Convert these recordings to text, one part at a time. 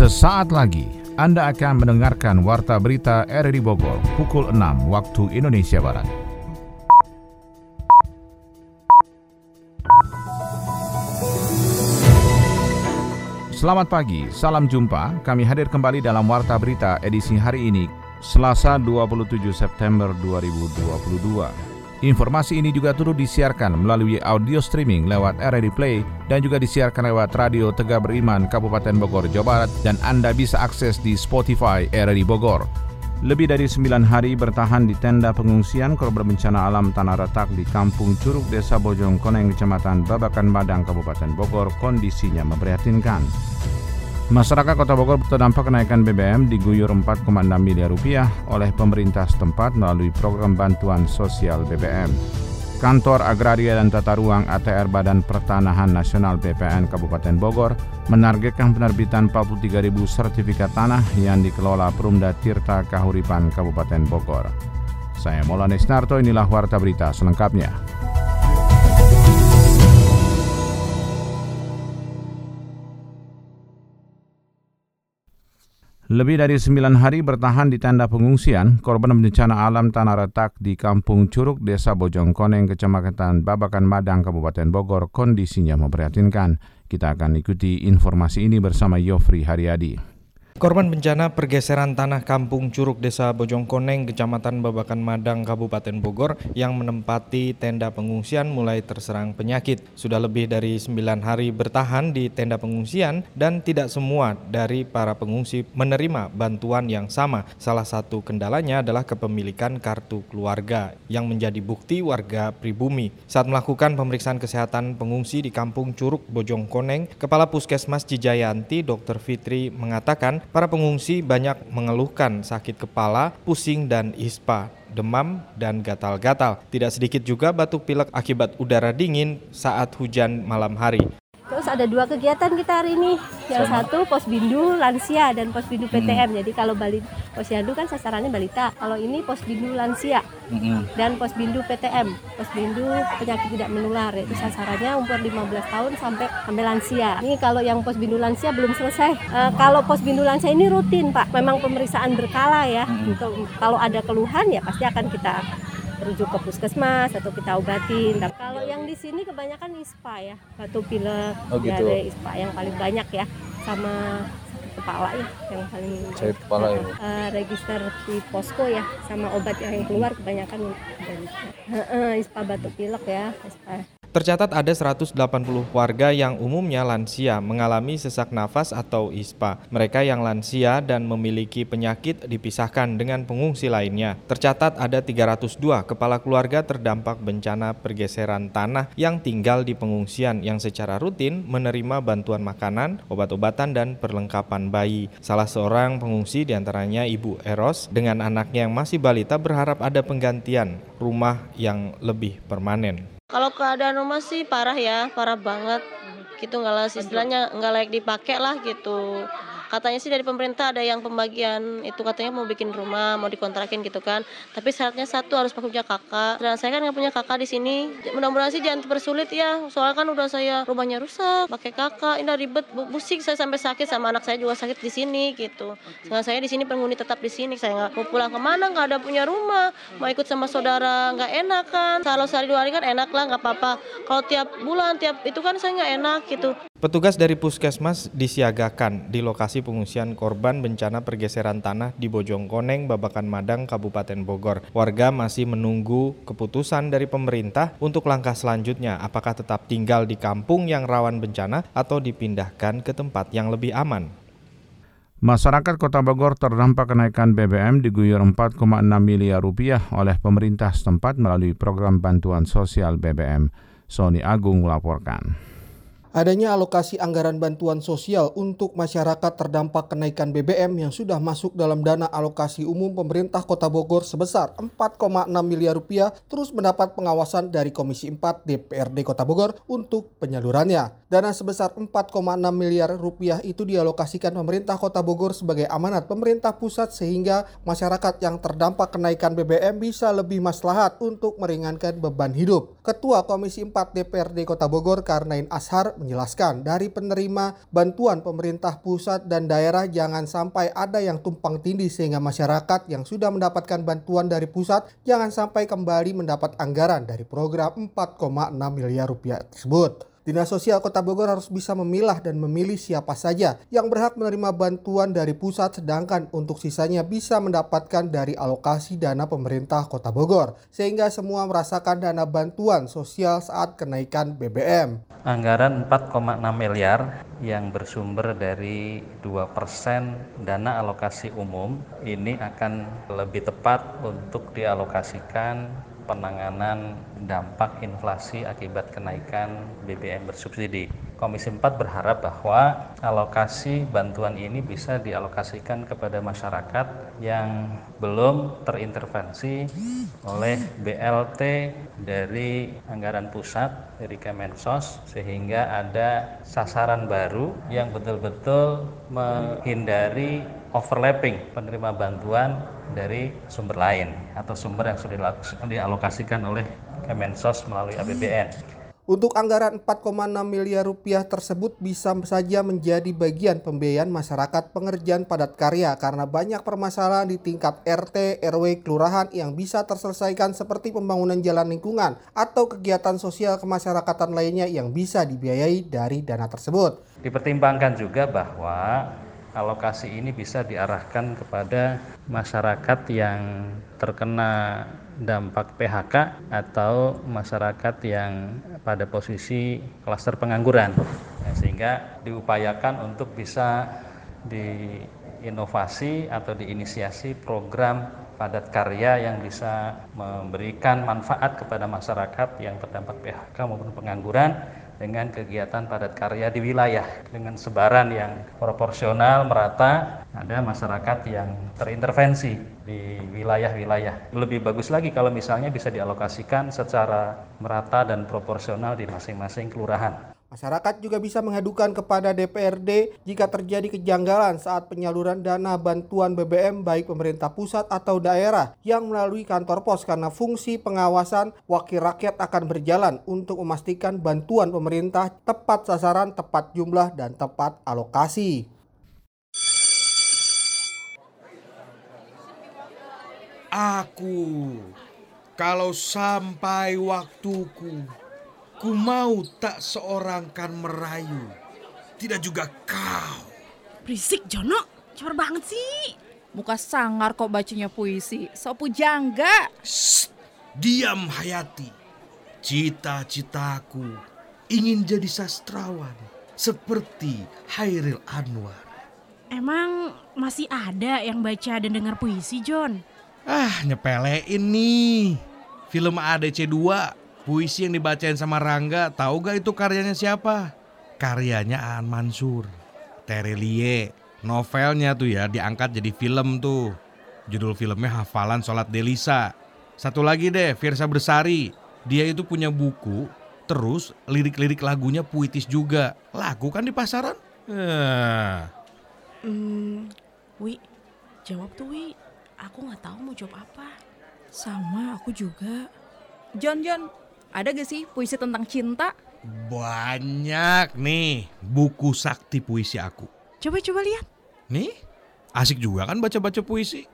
Sesaat lagi Anda akan mendengarkan Warta Berita RRI Bogor pukul 6 waktu Indonesia Barat. Selamat pagi, salam jumpa. Kami hadir kembali dalam Warta Berita edisi hari ini, Selasa 27 September 2022. Informasi ini juga turut disiarkan melalui audio streaming lewat RRI Play dan juga disiarkan lewat Radio Tegak Beriman Kabupaten Bogor, Jawa Barat dan Anda bisa akses di Spotify RRI Bogor. Lebih dari 9 hari bertahan di tenda pengungsian korban bencana alam tanah retak di Kampung Curug, Desa Bojong Koneng, Kecamatan Babakan Madang, Kabupaten Bogor, kondisinya memprihatinkan. Masyarakat Kota Bogor terdampak kenaikan BBM diguyur 4,6 miliar rupiah oleh pemerintah setempat melalui program bantuan sosial BBM. Kantor Agraria dan Tata Ruang ATR Badan Pertanahan Nasional BPN Kabupaten Bogor menargetkan penerbitan 43.000 sertifikat tanah yang dikelola Perumda Tirta Kahuripan Kabupaten Bogor. Saya Maulana Isnarto, inilah Warta Berita selengkapnya. Lebih dari sembilan hari bertahan di tenda pengungsian, korban bencana alam tanah retak di Kampung Curug, Desa Bojongkoneng, Kecamatan Babakan Madang, Kabupaten Bogor, kondisinya memprihatinkan. Kita akan ikuti informasi ini bersama Yofri Haryadi. Korban bencana pergeseran tanah kampung Curug Desa Bojongkoneng, Kecamatan Babakan Madang, Kabupaten Bogor yang menempati tenda pengungsian mulai terserang penyakit. Sudah lebih dari 9 hari bertahan di tenda pengungsian dan tidak semua dari para pengungsi menerima bantuan yang sama. Salah satu kendalanya adalah kepemilikan kartu keluarga yang menjadi bukti warga pribumi. Saat melakukan pemeriksaan kesehatan pengungsi di kampung Curug Bojongkoneng, Kepala Puskesmas Cijayanti Dr. Fitri mengatakan Para pengungsi banyak mengeluhkan sakit kepala, pusing, dan ispa, demam, dan gatal-gatal. Tidak sedikit juga batuk pilek akibat udara dingin saat hujan malam hari. Terus ada dua kegiatan kita hari ini. Yang Sama. satu pos bindu lansia dan pos bindu PTM. Hmm. Jadi kalau balik posyandu kan sasarannya balita. Kalau ini pos bindu lansia hmm. dan pos bindu PTM. Pos bindu penyakit tidak menular itu sasarannya umur 15 tahun sampai sampai lansia. Ini kalau yang pos bindu lansia belum selesai. Uh, kalau pos bindu lansia ini rutin, Pak. Memang pemeriksaan berkala ya. Hmm. Untuk kalau ada keluhan ya pasti akan kita rujuk ke puskesmas atau kita obatin. Tapi kalau yang di sini kebanyakan ISPA ya, batu pilek oh, gitu. dari ISPA yang paling banyak ya, sama kepala ya yang paling sakit kepala ya uh, register di posko ya sama obat yang keluar kebanyakan dari uh, ISPA batu pilek ya ISPA Tercatat ada 180 warga yang umumnya lansia mengalami sesak nafas atau ISPA. Mereka yang lansia dan memiliki penyakit dipisahkan dengan pengungsi lainnya. Tercatat ada 302 kepala keluarga terdampak bencana pergeseran tanah yang tinggal di pengungsian yang secara rutin menerima bantuan makanan, obat-obatan, dan perlengkapan bayi. Salah seorang pengungsi di antaranya Ibu Eros dengan anaknya yang masih balita berharap ada penggantian rumah yang lebih permanen. Kalau keadaan rumah sih parah ya, parah banget. Gitu nggak lah istilahnya nggak layak dipakai lah gitu katanya sih dari pemerintah ada yang pembagian itu katanya mau bikin rumah mau dikontrakin gitu kan. Tapi syaratnya satu harus punya kakak. Dan saya kan nggak punya kakak di sini. Mudah-mudahan sih jangan dipersulit ya. Soalnya kan udah saya rumahnya rusak pakai kakak. Ini ribet busik saya sampai sakit sama anak saya juga sakit di sini gitu. Dengan saya di sini penghuni tetap di sini. Saya nggak mau pulang ke mana nggak ada punya rumah. Mau ikut sama saudara nggak enak kan kalau sehari dua hari kan enak lah nggak apa-apa. Kalau tiap bulan tiap itu kan saya nggak enak gitu Petugas dari puskesmas disiagakan di lokasi pengungsian korban bencana pergeseran tanah di Bojongkoneng, Babakan Madang, Kabupaten Bogor. Warga masih menunggu keputusan dari pemerintah untuk langkah selanjutnya apakah tetap tinggal di kampung yang rawan bencana atau dipindahkan ke tempat yang lebih aman. Masyarakat Kota Bogor terdampak kenaikan BBM diguyur 4,6 miliar rupiah oleh pemerintah setempat melalui program bantuan sosial BBM. Sony Agung melaporkan. Adanya alokasi anggaran bantuan sosial untuk masyarakat terdampak kenaikan BBM yang sudah masuk dalam dana alokasi umum pemerintah Kota Bogor sebesar 4,6 miliar rupiah terus mendapat pengawasan dari Komisi 4 DPRD Kota Bogor untuk penyalurannya. Dana sebesar 4,6 miliar rupiah itu dialokasikan pemerintah Kota Bogor sebagai amanat pemerintah pusat sehingga masyarakat yang terdampak kenaikan BBM bisa lebih maslahat untuk meringankan beban hidup. Ketua Komisi 4 DPRD Kota Bogor Karnain Ashar menjelaskan dari penerima bantuan pemerintah pusat dan daerah jangan sampai ada yang tumpang tindih sehingga masyarakat yang sudah mendapatkan bantuan dari pusat jangan sampai kembali mendapat anggaran dari program 4,6 miliar rupiah tersebut. Dinas Sosial Kota Bogor harus bisa memilah dan memilih siapa saja yang berhak menerima bantuan dari pusat sedangkan untuk sisanya bisa mendapatkan dari alokasi dana pemerintah Kota Bogor sehingga semua merasakan dana bantuan sosial saat kenaikan BBM. Anggaran 4,6 miliar yang bersumber dari 2% dana alokasi umum ini akan lebih tepat untuk dialokasikan penanganan dampak inflasi akibat kenaikan BBM bersubsidi. Komisi 4 berharap bahwa alokasi bantuan ini bisa dialokasikan kepada masyarakat yang belum terintervensi oleh BLT dari anggaran pusat dari Kemensos sehingga ada sasaran baru yang betul-betul menghindari overlapping penerima bantuan dari sumber lain atau sumber yang sudah dialokasikan oleh Kemensos melalui APBN. Untuk anggaran 4,6 miliar rupiah tersebut bisa saja menjadi bagian pembiayaan masyarakat pengerjaan padat karya karena banyak permasalahan di tingkat RT, RW, kelurahan yang bisa terselesaikan seperti pembangunan jalan lingkungan atau kegiatan sosial kemasyarakatan lainnya yang bisa dibiayai dari dana tersebut. Dipertimbangkan juga bahwa alokasi ini bisa diarahkan kepada masyarakat yang terkena dampak PHK atau masyarakat yang pada posisi klaster pengangguran. Ya, sehingga diupayakan untuk bisa diinovasi atau diinisiasi program padat karya yang bisa memberikan manfaat kepada masyarakat yang terdampak PHK maupun pengangguran dengan kegiatan padat karya di wilayah dengan sebaran yang proporsional merata ada masyarakat yang terintervensi di wilayah-wilayah. Lebih bagus lagi kalau misalnya bisa dialokasikan secara merata dan proporsional di masing-masing kelurahan Masyarakat juga bisa mengadukan kepada DPRD jika terjadi kejanggalan saat penyaluran dana bantuan BBM baik pemerintah pusat atau daerah yang melalui kantor pos karena fungsi pengawasan wakil rakyat akan berjalan untuk memastikan bantuan pemerintah tepat sasaran, tepat jumlah, dan tepat alokasi. Aku, kalau sampai waktuku Ku mau tak seorang kan merayu, tidak juga kau. Berisik Jono, ceper banget sih. Muka sangar kok bacanya puisi, so pujangga. Shh, diam Hayati. Cita-citaku ingin jadi sastrawan seperti Hairil Anwar. Emang masih ada yang baca dan dengar puisi, John? Ah, nyepelein nih. Film ADC 2 Puisi yang dibacain sama Rangga, tahu gak itu karyanya siapa? Karyanya Aan Mansur. Terelie. Novelnya tuh ya diangkat jadi film tuh. Judul filmnya Hafalan Sholat Delisa. Satu lagi deh, Firsa Bersari. Dia itu punya buku, terus lirik-lirik lagunya puitis juga. Lagu kan di pasaran? Eh. Hmm, Wi, jawab tuh Wi. Aku nggak tahu mau jawab apa. Sama, aku juga. John, John, ada gak sih puisi tentang cinta? Banyak nih buku sakti puisi aku. Coba-coba lihat. Nih, asik juga kan baca-baca puisi.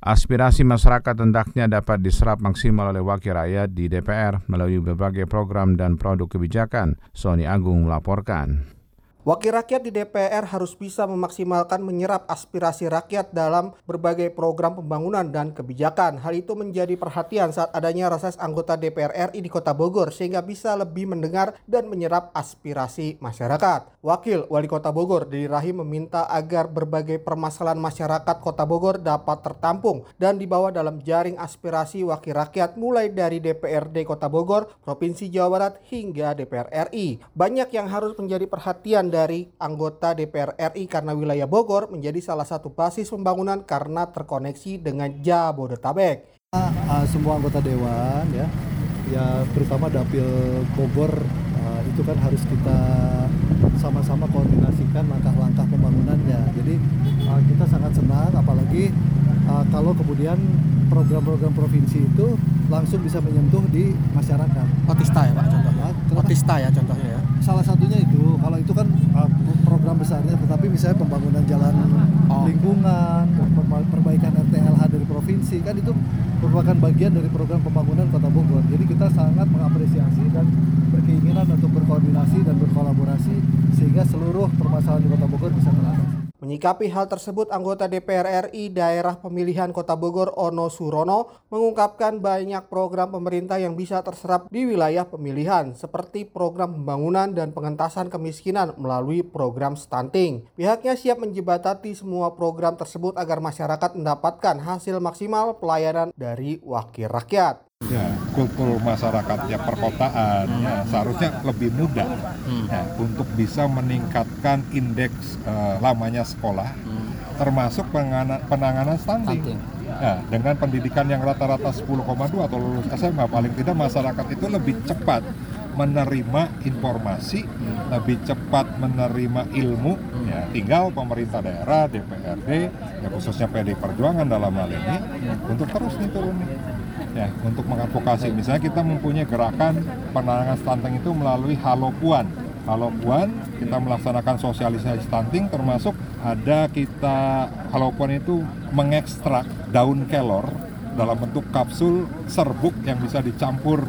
Aspirasi masyarakat hendaknya dapat diserap maksimal oleh wakil rakyat di DPR melalui berbagai program dan produk kebijakan, Sony Agung melaporkan. Wakil rakyat di DPR harus bisa memaksimalkan menyerap aspirasi rakyat dalam berbagai program pembangunan dan kebijakan. Hal itu menjadi perhatian saat adanya reses anggota DPR RI di Kota Bogor sehingga bisa lebih mendengar dan menyerap aspirasi masyarakat. Wakil Wali Kota Bogor Dedi Rahim meminta agar berbagai permasalahan masyarakat Kota Bogor dapat tertampung dan dibawa dalam jaring aspirasi wakil rakyat mulai dari DPRD Kota Bogor, Provinsi Jawa Barat hingga DPR RI. Banyak yang harus menjadi perhatian dari anggota DPR RI karena wilayah Bogor menjadi salah satu basis pembangunan karena terkoneksi dengan Jabodetabek. Uh, semua anggota dewan ya, ya terutama dapil Bogor uh, itu kan harus kita sama-sama koordinasikan langkah-langkah pembangunannya. Jadi uh, kita sangat senang apalagi kalau kemudian program-program provinsi itu langsung bisa menyentuh di masyarakat. Otista ya Pak contohnya. Otista ya contohnya ya. Salah satunya itu, itu kan uh, program besarnya, tetapi misalnya pembangunan jalan oh. lingkungan, perbaikan RTLH dari provinsi, kan itu merupakan bagian dari program pembangunan Kota Bogor. Jadi kita sangat mengapresiasi dan berkeinginan untuk berkoordinasi dan berkolaborasi sehingga seluruh permasalahan di Kota Bogor bisa teratasi. Menyikapi hal tersebut, anggota DPR RI daerah pemilihan Kota Bogor Ono Surono mengungkapkan banyak program pemerintah yang bisa terserap di wilayah pemilihan, seperti program pembangunan dan pengentasan kemiskinan melalui program stunting. Pihaknya siap menjebatati semua program tersebut agar masyarakat mendapatkan hasil maksimal pelayanan dari wakil rakyat ya kultur masyarakat ya perkotaan hmm. ya seharusnya lebih mudah hmm. ya, untuk bisa meningkatkan indeks uh, lamanya sekolah hmm. termasuk penanganan, penanganan stunting. Ya, dengan pendidikan yang rata-rata 10,2 atau lulus SMA paling tidak masyarakat itu lebih cepat menerima informasi, lebih cepat menerima ilmu. Ya, tinggal pemerintah daerah, DPRD, ya khususnya PD Perjuangan dalam hal ini untuk terus nih turun ya untuk mengadvokasi. Misalnya kita mempunyai gerakan penanganan stunting itu melalui Halo Puan. Halo Puan kita melaksanakan sosialisasi stunting termasuk ada kita Halo Puan itu mengekstrak daun kelor dalam bentuk kapsul serbuk yang bisa dicampur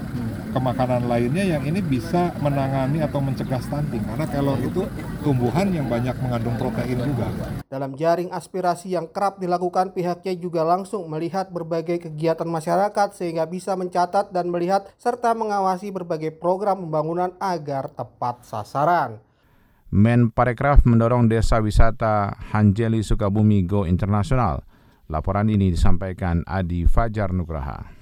ke makanan lainnya yang ini bisa menangani atau mencegah stunting karena kelor itu tumbuhan yang banyak mengandung protein juga. Dalam jaring aspirasi yang kerap dilakukan pihaknya juga langsung melihat berbagai kegiatan masyarakat sehingga bisa mencatat dan melihat serta mengawasi berbagai program pembangunan agar tepat sasaran. Men Parekraf mendorong desa wisata Hanjeli Sukabumi Go Internasional. Laporan ini disampaikan Adi Fajar Nugraha.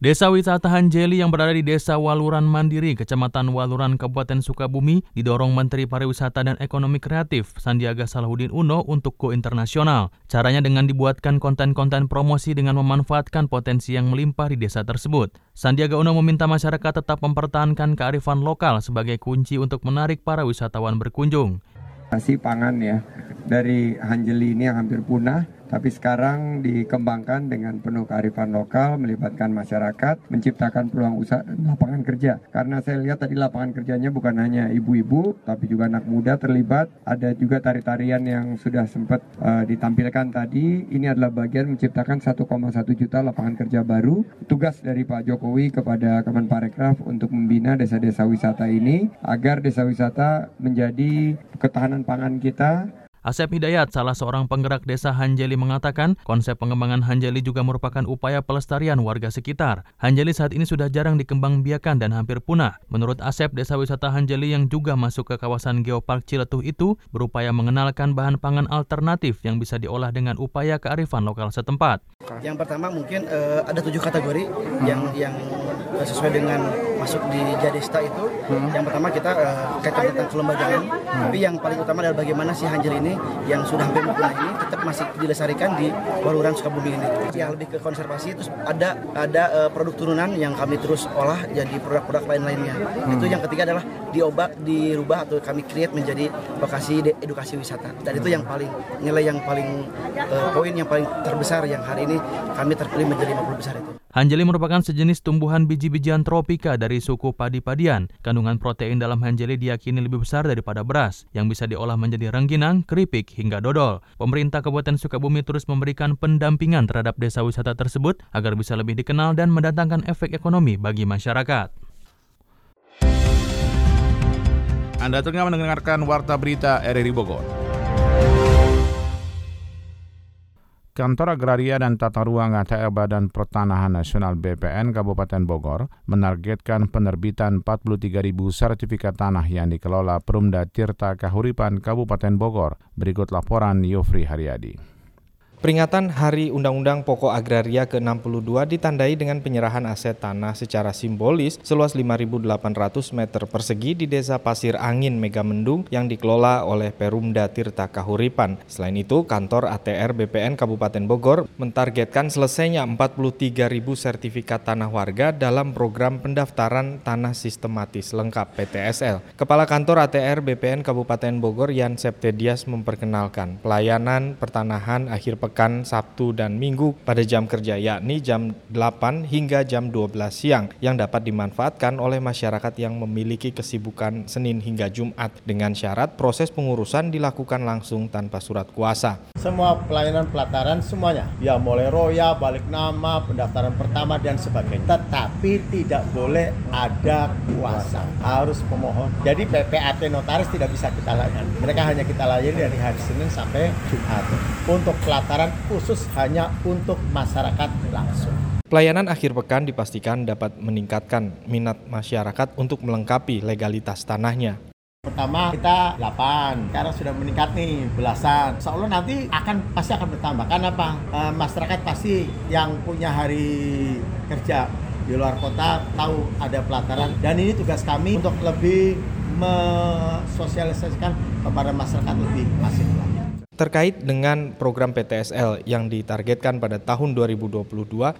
Desa wisata Hanjeli yang berada di Desa Waluran Mandiri, Kecamatan Waluran, Kabupaten Sukabumi, didorong Menteri Pariwisata dan Ekonomi Kreatif Sandiaga Salahuddin Uno untuk go internasional. Caranya dengan dibuatkan konten-konten promosi dengan memanfaatkan potensi yang melimpah di desa tersebut. Sandiaga Uno meminta masyarakat tetap mempertahankan kearifan lokal sebagai kunci untuk menarik para wisatawan berkunjung. Nasi pangan ya dari Hanjeli ini yang hampir punah tapi sekarang dikembangkan dengan penuh kearifan lokal, melibatkan masyarakat, menciptakan peluang usaha lapangan kerja. Karena saya lihat tadi lapangan kerjanya bukan hanya ibu-ibu, tapi juga anak muda terlibat. Ada juga tari-tarian yang sudah sempat uh, ditampilkan tadi. Ini adalah bagian menciptakan 1,1 juta lapangan kerja baru. Tugas dari Pak Jokowi kepada Kemenparekraf untuk membina desa-desa wisata ini agar desa wisata menjadi ketahanan pangan kita Asep Hidayat, salah seorang penggerak desa Hanjeli mengatakan, konsep pengembangan Hanjeli juga merupakan upaya pelestarian warga sekitar. Hanjeli saat ini sudah jarang dikembang biakan dan hampir punah. Menurut Asep, desa wisata Hanjeli yang juga masuk ke kawasan Geopark Ciletuh itu berupaya mengenalkan bahan pangan alternatif yang bisa diolah dengan upaya kearifan lokal setempat. Yang pertama mungkin uh, ada tujuh kategori hmm. yang yang sesuai dengan masuk di Jadesta itu. Hmm. Yang pertama kita uh, kaitan tentang kelembagaan, hmm. tapi yang paling utama adalah bagaimana si Hanjeli ini yang sudah hampir punah ini tetap masih dilestarikan di Waluran Sukabumi ini. Yang lebih ke konservasi terus ada ada uh, produk turunan yang kami terus olah jadi produk-produk lain-lainnya. Hmm. Itu yang ketiga adalah diobak dirubah atau kami create menjadi lokasi edukasi wisata. Dan itu yang paling nilai yang paling uh, poin yang paling terbesar yang hari ini kami terpilih menjadi 50 besar itu. Hanjeli merupakan sejenis tumbuhan biji-bijian tropika dari suku padi-padian. Kandungan protein dalam hanjeli diyakini lebih besar daripada beras, yang bisa diolah menjadi rengginang, keripik, hingga dodol. Pemerintah Kabupaten Sukabumi terus memberikan pendampingan terhadap desa wisata tersebut agar bisa lebih dikenal dan mendatangkan efek ekonomi bagi masyarakat. Anda tengah mendengarkan Warta Berita RRI Bogor. Kantor Agraria dan Tata Ruang ATL Badan Pertanahan Nasional BPN Kabupaten Bogor menargetkan penerbitan 43.000 sertifikat tanah yang dikelola Perumda Tirta Kahuripan Kabupaten Bogor. Berikut laporan Yofri Haryadi. Peringatan Hari Undang-Undang Pokok Agraria ke-62 ditandai dengan penyerahan aset tanah secara simbolis seluas 5.800 meter persegi di Desa Pasir Angin Megamendung yang dikelola oleh Perumda Tirta Kahuripan. Selain itu, kantor ATR BPN Kabupaten Bogor mentargetkan selesainya 43.000 sertifikat tanah warga dalam program pendaftaran tanah sistematis lengkap PTSL. Kepala Kantor ATR BPN Kabupaten Bogor Yan Septedias memperkenalkan pelayanan pertanahan akhir pekan pekan Sabtu dan Minggu pada jam kerja yakni jam 8 hingga jam 12 siang yang dapat dimanfaatkan oleh masyarakat yang memiliki kesibukan Senin hingga Jumat dengan syarat proses pengurusan dilakukan langsung tanpa surat kuasa. Semua pelayanan pelataran semuanya, ya mulai roya, balik nama, pendaftaran pertama dan sebagainya. Tetapi tidak boleh ada kuasa, harus pemohon. Jadi PPAT notaris tidak bisa kita layani. Mereka hanya kita layani dari hari Senin sampai Jumat. Untuk pelataran khusus hanya untuk masyarakat langsung. Pelayanan akhir pekan dipastikan dapat meningkatkan minat masyarakat untuk melengkapi legalitas tanahnya. Pertama kita 8, sekarang sudah meningkat nih belasan. Insya Allah nanti akan pasti akan bertambah. Karena apa? E, masyarakat pasti yang punya hari kerja di luar kota tahu ada pelataran dan ini tugas kami untuk lebih mensosialisasikan kepada masyarakat lebih masif terkait dengan program PTSL yang ditargetkan pada tahun 2022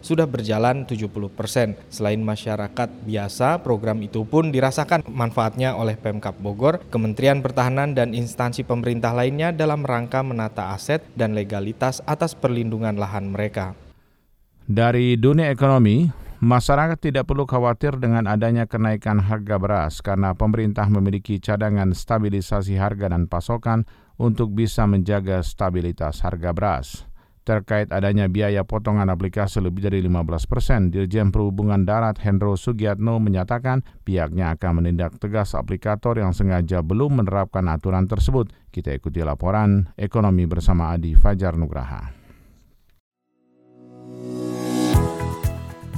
sudah berjalan 70 persen. Selain masyarakat biasa, program itu pun dirasakan manfaatnya oleh Pemkap Bogor, Kementerian Pertahanan dan instansi pemerintah lainnya dalam rangka menata aset dan legalitas atas perlindungan lahan mereka. Dari dunia ekonomi, Masyarakat tidak perlu khawatir dengan adanya kenaikan harga beras karena pemerintah memiliki cadangan stabilisasi harga dan pasokan untuk bisa menjaga stabilitas harga beras. Terkait adanya biaya potongan aplikasi lebih dari 15 persen, Dirjen Perhubungan Darat Hendro Sugiatno menyatakan pihaknya akan menindak tegas aplikator yang sengaja belum menerapkan aturan tersebut. Kita ikuti laporan ekonomi bersama Adi Fajar Nugraha.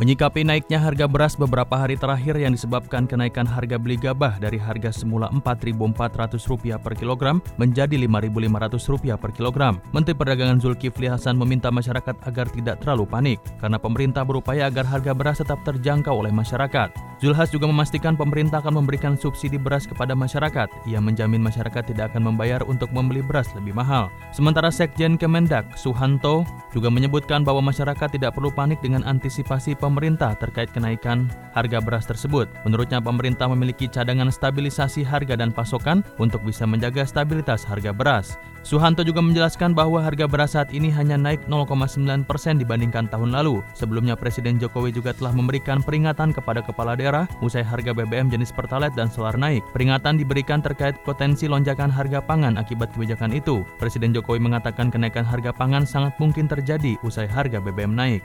Menyikapi naiknya harga beras beberapa hari terakhir yang disebabkan kenaikan harga beli gabah dari harga semula Rp4.400 per kilogram menjadi Rp5.500 per kilogram. Menteri Perdagangan Zulkifli Hasan meminta masyarakat agar tidak terlalu panik karena pemerintah berupaya agar harga beras tetap terjangkau oleh masyarakat. Zulhas juga memastikan pemerintah akan memberikan subsidi beras kepada masyarakat. Ia menjamin masyarakat tidak akan membayar untuk membeli beras lebih mahal. Sementara Sekjen Kemendak, Suhanto, juga menyebutkan bahwa masyarakat tidak perlu panik dengan antisipasi pemerintah pemerintah terkait kenaikan harga beras tersebut. Menurutnya pemerintah memiliki cadangan stabilisasi harga dan pasokan untuk bisa menjaga stabilitas harga beras. Suhanto juga menjelaskan bahwa harga beras saat ini hanya naik 0,9 persen dibandingkan tahun lalu. Sebelumnya Presiden Jokowi juga telah memberikan peringatan kepada kepala daerah usai harga BBM jenis Pertalite dan Solar naik. Peringatan diberikan terkait potensi lonjakan harga pangan akibat kebijakan itu. Presiden Jokowi mengatakan kenaikan harga pangan sangat mungkin terjadi usai harga BBM naik.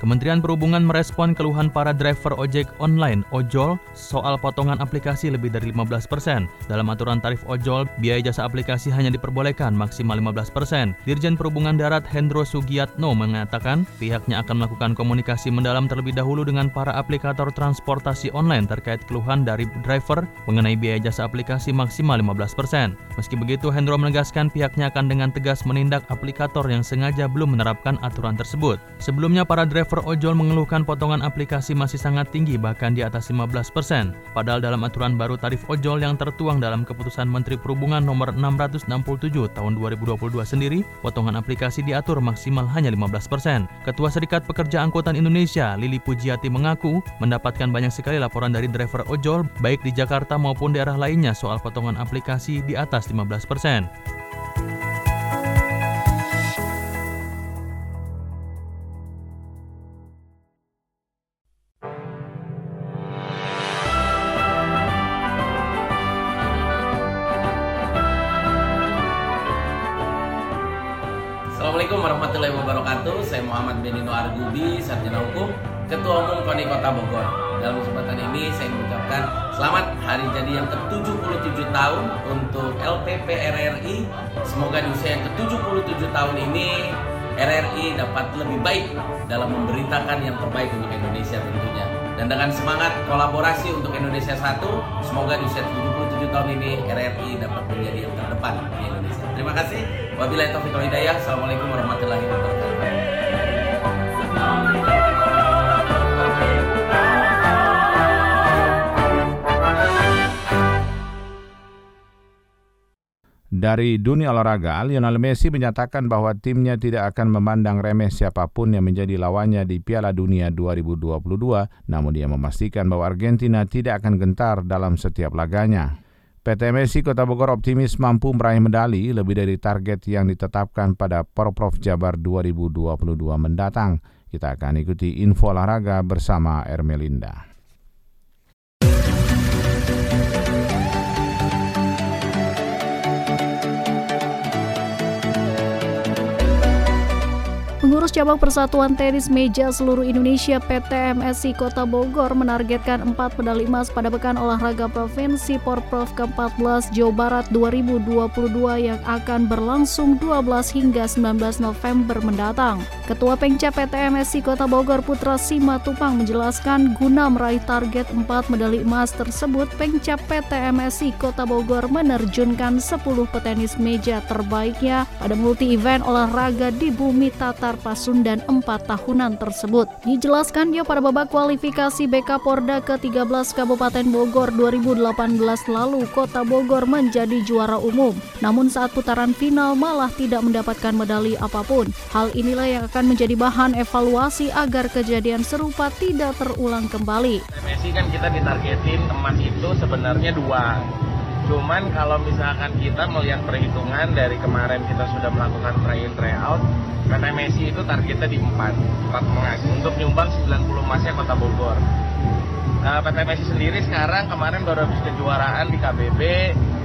Kementerian Perhubungan merespon keluhan para driver ojek online ojol soal potongan aplikasi lebih dari 15%. Dalam aturan tarif ojol, biaya jasa aplikasi hanya diperbolehkan maksimal 15%. Dirjen Perhubungan Darat Hendro Sugiatno mengatakan pihaknya akan melakukan komunikasi mendalam terlebih dahulu dengan para aplikator transportasi online terkait keluhan dari driver mengenai biaya jasa aplikasi maksimal 15%. Meski begitu, Hendro menegaskan pihaknya akan dengan tegas menindak aplikator yang sengaja belum menerapkan aturan tersebut. Sebelumnya, para driver driver ojol mengeluhkan potongan aplikasi masih sangat tinggi bahkan di atas 15%. Padahal dalam aturan baru tarif ojol yang tertuang dalam keputusan Menteri Perhubungan nomor 667 tahun 2022 sendiri, potongan aplikasi diatur maksimal hanya 15%. Ketua Serikat Pekerja Angkutan Indonesia, Lili Pujiati mengaku mendapatkan banyak sekali laporan dari driver ojol baik di Jakarta maupun daerah lainnya soal potongan aplikasi di atas 15%. Hukum, Ketua Umum KONI Kota Bogor. Dalam kesempatan ini saya mengucapkan selamat hari jadi yang ke-77 tahun untuk LPP RRI. Semoga di usia yang ke-77 tahun ini RRI dapat lebih baik dalam memberitakan yang terbaik untuk Indonesia tentunya. Dan dengan semangat kolaborasi untuk Indonesia satu, semoga di usia 77 tahun ini RRI dapat menjadi yang terdepan di Indonesia. Terima kasih. Wabillahi taufiq wal hidayah. Assalamualaikum warahmatullahi wabarakatuh. Dari dunia olahraga, Lionel Messi menyatakan bahwa timnya tidak akan memandang remeh siapa pun yang menjadi lawannya di Piala Dunia 2022, namun dia memastikan bahwa Argentina tidak akan gentar dalam setiap laganya. PT MSI Kota Bogor optimis mampu meraih medali lebih dari target yang ditetapkan pada Porprov Jabar 2022 mendatang. Kita akan ikuti info olahraga bersama Ermelinda. Pengurus Cabang Persatuan Tenis Meja Seluruh Indonesia PT MSI Kota Bogor menargetkan 4 medali emas pada Pekan Olahraga Provinsi Porprov ke-14 Jawa Barat 2022 yang akan berlangsung 12 hingga 19 November mendatang. Ketua Pengca PT MSI Kota Bogor Putra Sima Tupang menjelaskan guna meraih target 4 medali emas tersebut Pengca PT MSI Kota Bogor menerjunkan 10 petenis meja terbaiknya pada multi event olahraga di bumi tata Pasundan 4 tahunan tersebut. Dijelaskannya pada babak kualifikasi BK Porda ke-13 Kabupaten Bogor 2018 lalu Kota Bogor menjadi juara umum. Namun saat putaran final malah tidak mendapatkan medali apa pun. Hal inilah yang akan menjadi bahan evaluasi agar kejadian serupa tidak terulang kembali. Messi kan kita ditargetin emas itu sebenarnya dua Cuman kalau misalkan kita melihat perhitungan dari kemarin kita sudah melakukan try in try out, PT Messi itu targetnya di 4, 4 emas untuk nyumbang 90 emasnya Kota Bogor. Nah, PT Messi sendiri sekarang kemarin baru habis kejuaraan di KBB,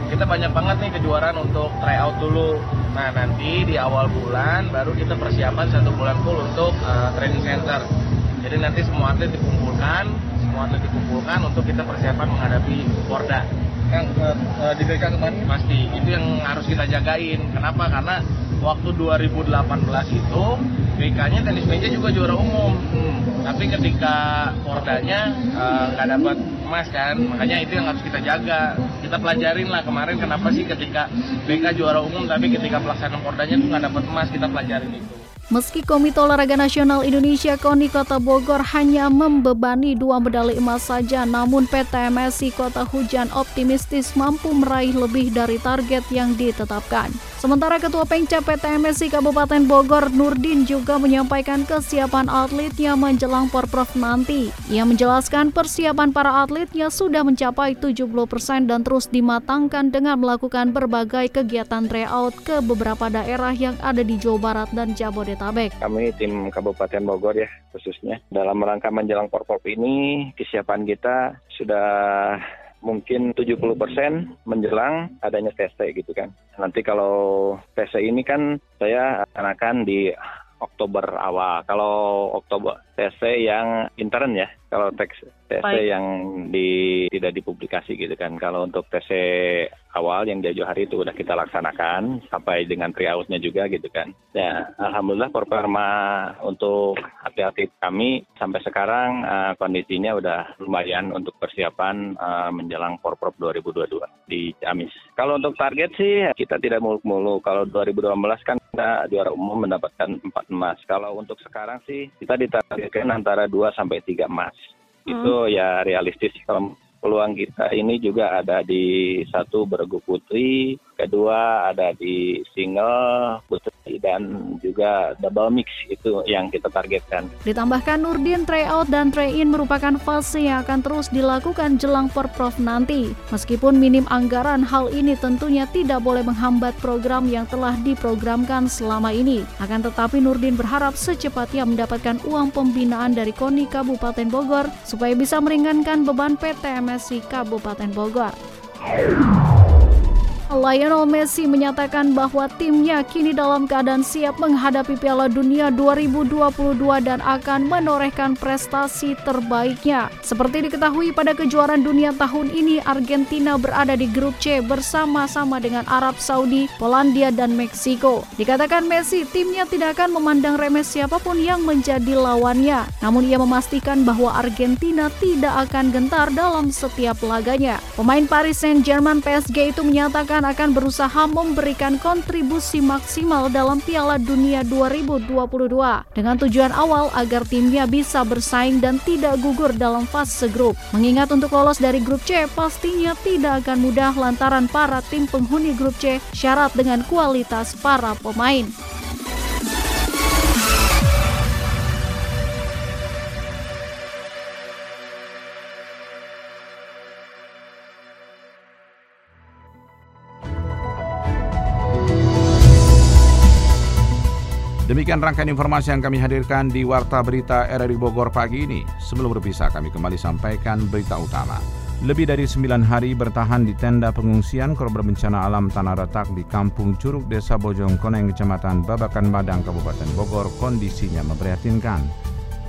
kita banyak banget nih kejuaraan untuk try out dulu. Nah nanti di awal bulan baru kita persiapan satu bulan full untuk uh, training center. Jadi nanti semua atlet dikumpulkan, semua atlet dikumpulkan untuk kita persiapan menghadapi Porda yang uh, di BK kemarin pasti. Itu yang harus kita jagain. Kenapa? Karena waktu 2018 itu BK-nya tenis meja juga juara umum. Hmm. tapi ketika Pordanya nggak uh, dapat emas kan makanya itu yang harus kita jaga. Kita pelajarin lah kemarin kenapa sih ketika BK juara umum tapi ketika pelaksanaan Pordanya tuh nggak dapat emas kita pelajarin itu Meski Komite Olahraga Nasional Indonesia KONI Kota Bogor hanya membebani dua medali emas saja, namun PT MSI Kota Hujan optimistis mampu meraih lebih dari target yang ditetapkan. Sementara Ketua Pengca PT MSI Kabupaten Bogor Nurdin juga menyampaikan kesiapan atletnya menjelang Porprov nanti. Ia menjelaskan persiapan para atletnya sudah mencapai 70% dan terus dimatangkan dengan melakukan berbagai kegiatan tryout ke beberapa daerah yang ada di Jawa Barat dan Jabodetabek. Kami tim Kabupaten Bogor ya khususnya dalam rangka menjelang Porprov ini kesiapan kita sudah mungkin 70% menjelang adanya TC gitu kan. Nanti kalau TC ini kan saya akan di Oktober awal. Kalau Oktober TC yang intern ya. Kalau TC yang di tidak dipublikasi gitu kan. Kalau untuk TC awal yang jauh hari itu udah kita laksanakan sampai dengan tryoutnya juga gitu kan. Ya, alhamdulillah performa untuk atlet kami sampai sekarang uh, kondisinya udah lumayan untuk persiapan uh, menjelang Porprov 2022 di Ciamis. Kalau untuk target sih kita tidak muluk-muluk. Kalau 2012 kan kita juara umum mendapatkan 4 emas. Kalau untuk sekarang sih kita ditargetkan antara 2 sampai 3 emas. Hmm. Itu ya realistis kalau peluang kita ini juga ada di satu bergu putri, kedua ada di single putri dan juga double mix itu yang kita targetkan. Ditambahkan Nurdin tryout dan try-in merupakan fase yang akan terus dilakukan jelang Porprov nanti. Meskipun minim anggaran, hal ini tentunya tidak boleh menghambat program yang telah diprogramkan selama ini. Akan tetapi Nurdin berharap secepatnya mendapatkan uang pembinaan dari KONI Kabupaten Bogor supaya bisa meringankan beban PTMS Messi Kabupaten Bogor. Lionel Messi menyatakan bahwa timnya kini dalam keadaan siap menghadapi Piala Dunia 2022 dan akan menorehkan prestasi terbaiknya. Seperti diketahui pada kejuaraan dunia tahun ini, Argentina berada di grup C bersama-sama dengan Arab Saudi, Polandia, dan Meksiko. Dikatakan Messi, timnya tidak akan memandang remeh siapa pun yang menjadi lawannya. Namun ia memastikan bahwa Argentina tidak akan gentar dalam setiap laganya. Pemain Paris Saint-Germain PSG itu menyatakan akan berusaha memberikan kontribusi maksimal dalam Piala Dunia 2022 dengan tujuan awal agar timnya bisa bersaing dan tidak gugur dalam fase grup. Mengingat untuk lolos dari grup C pastinya tidak akan mudah lantaran para tim penghuni grup C syarat dengan kualitas para pemain. Demikian rangkaian informasi yang kami hadirkan di Warta Berita RRI Bogor pagi ini. Sebelum berpisah kami kembali sampaikan berita utama. Lebih dari sembilan hari bertahan di tenda pengungsian korban bencana alam tanah retak di Kampung Curug Desa Bojong Koneng, Kecamatan Babakan Madang, Kabupaten Bogor, kondisinya memprihatinkan.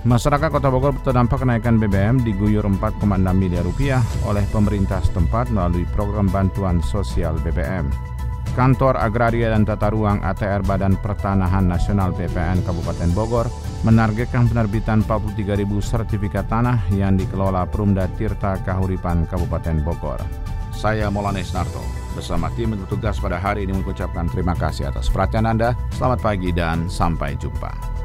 Masyarakat Kota Bogor terdampak kenaikan BBM diguyur 4,6 miliar rupiah oleh pemerintah setempat melalui program bantuan sosial BBM. Kantor Agraria dan Tata Ruang ATR Badan Pertanahan Nasional BPN Kabupaten Bogor menargetkan penerbitan 43.000 sertifikat tanah yang dikelola Perumda Tirta Kahuripan Kabupaten Bogor. Saya Molanes Narto bersama tim bertugas pada hari ini mengucapkan terima kasih atas perhatian Anda. Selamat pagi dan sampai jumpa.